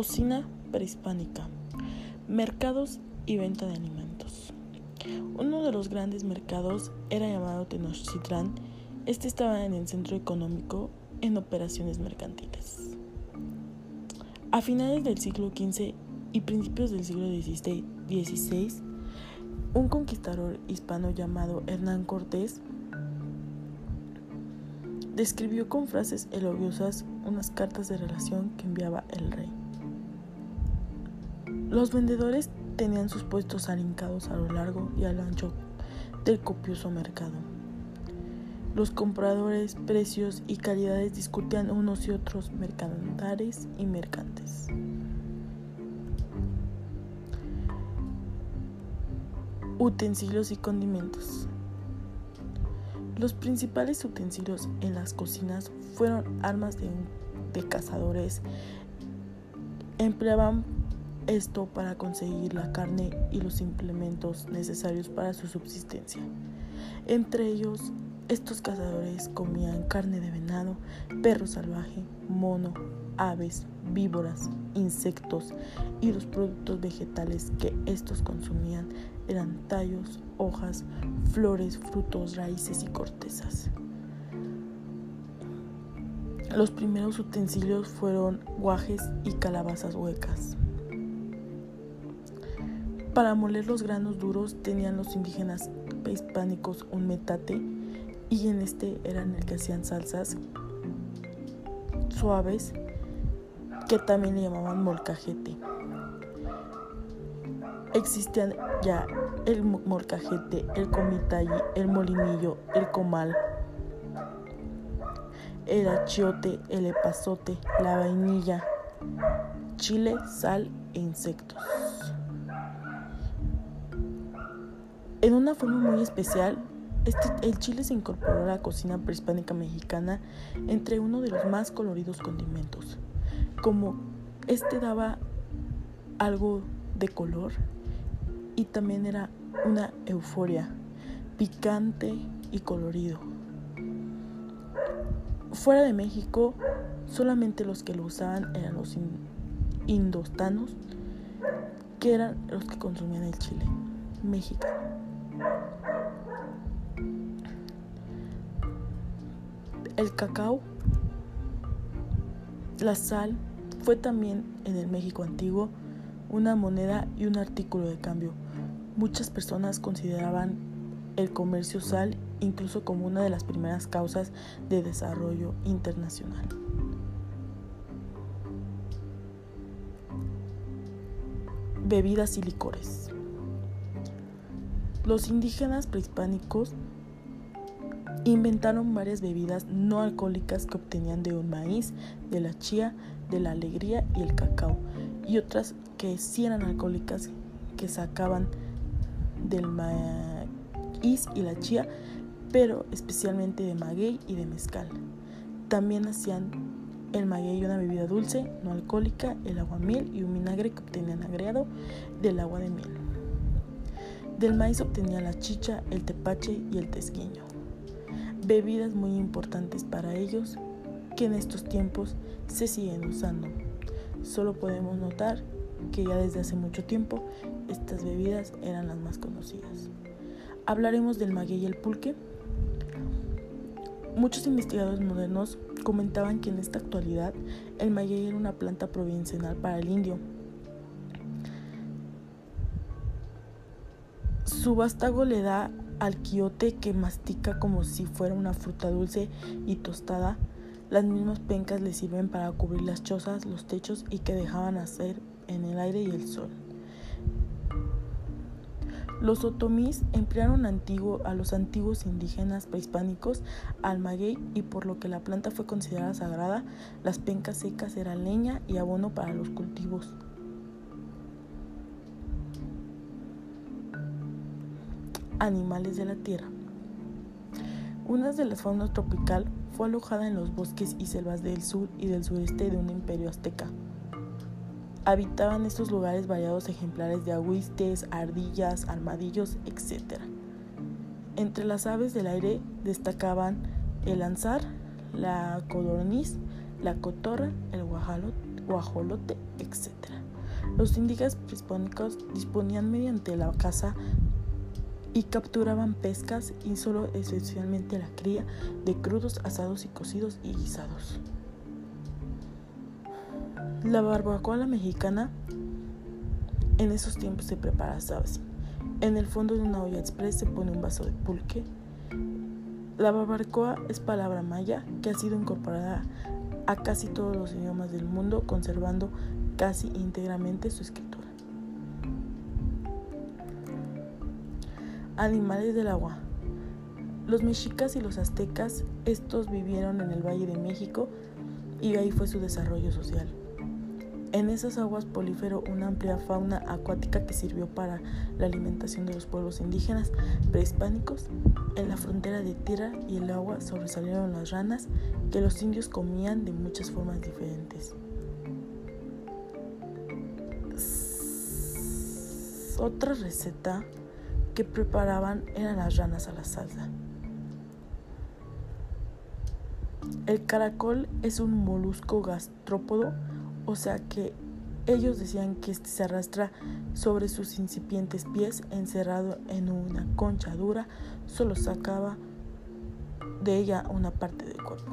Cocina prehispánica. Mercados y venta de alimentos. Uno de los grandes mercados era llamado Tenochtitlán. Este estaba en el centro económico en operaciones mercantiles. A finales del siglo XV y principios del siglo XVI, un conquistador hispano llamado Hernán Cortés describió con frases elogiosas unas cartas de relación que enviaba el rey. Los vendedores tenían sus puestos alincados a lo largo y al ancho del copioso mercado. Los compradores, precios y calidades discutían unos y otros mercantares y mercantes. Utensilios y condimentos. Los principales utensilios en las cocinas fueron armas de, de cazadores. Empleaban esto para conseguir la carne y los implementos necesarios para su subsistencia. Entre ellos, estos cazadores comían carne de venado, perro salvaje, mono, aves, víboras, insectos y los productos vegetales que estos consumían eran tallos, hojas, flores, frutos, raíces y cortezas. Los primeros utensilios fueron guajes y calabazas huecas. Para moler los granos duros tenían los indígenas prehispánicos un metate y en este eran el que hacían salsas suaves que también le llamaban molcajete. Existían ya el molcajete, el comitay, el molinillo, el comal, el achiote, el epazote, la vainilla, chile, sal e insectos. En una forma muy especial, este, el chile se incorporó a la cocina prehispánica mexicana entre uno de los más coloridos condimentos. Como este daba algo de color y también era una euforia, picante y colorido. Fuera de México, solamente los que lo usaban eran los indostanos, que eran los que consumían el chile mexicano. El cacao, la sal, fue también en el México antiguo una moneda y un artículo de cambio. Muchas personas consideraban el comercio sal incluso como una de las primeras causas de desarrollo internacional. Bebidas y licores. Los indígenas prehispánicos inventaron varias bebidas no alcohólicas que obtenían de un maíz, de la chía, de la alegría y el cacao, y otras que sí eran alcohólicas que sacaban del maíz y la chía, pero especialmente de maguey y de mezcal. También hacían el maguey una bebida dulce, no alcohólica, el aguamiel y un vinagre que obtenían agregado del agua de miel. Del maíz obtenía la chicha, el tepache y el tesguiño. Bebidas muy importantes para ellos que en estos tiempos se siguen usando. Solo podemos notar que ya desde hace mucho tiempo estas bebidas eran las más conocidas. Hablaremos del maguey y el pulque. Muchos investigadores modernos comentaban que en esta actualidad el maguey era una planta provincial para el indio Su vástago le da al quiote que mastica como si fuera una fruta dulce y tostada. Las mismas pencas le sirven para cubrir las chozas, los techos y que dejaban hacer en el aire y el sol. Los otomís emplearon a los antiguos indígenas prehispánicos al maguey y por lo que la planta fue considerada sagrada, las pencas secas eran leña y abono para los cultivos. Animales de la tierra. Una de las faunas tropical fue alojada en los bosques y selvas del sur y del sureste de un imperio azteca. Habitaban estos lugares variados ejemplares de aguistes, ardillas, armadillos, etc. Entre las aves del aire destacaban el ansar, la codorniz, la cotorra, el guajolote, etc. Los indígenas prehispánicos disponían mediante la caza y capturaban pescas y solo esencialmente la cría de crudos, asados y cocidos y guisados. La barbacoa mexicana en esos tiempos se prepara así. En el fondo de una olla express se pone un vaso de pulque. La barbacoa es palabra maya que ha sido incorporada a casi todos los idiomas del mundo, conservando casi íntegramente su escritura. Animales del agua. Los mexicas y los aztecas, estos vivieron en el Valle de México y ahí fue su desarrollo social. En esas aguas proliferó una amplia fauna acuática que sirvió para la alimentación de los pueblos indígenas prehispánicos. En la frontera de tierra y el agua sobresalieron las ranas que los indios comían de muchas formas diferentes. Otra receta que preparaban eran las ranas a la salsa. El caracol es un molusco gastrópodo, o sea que ellos decían que este se arrastra sobre sus incipientes pies encerrado en una concha dura, solo sacaba de ella una parte del cuerpo.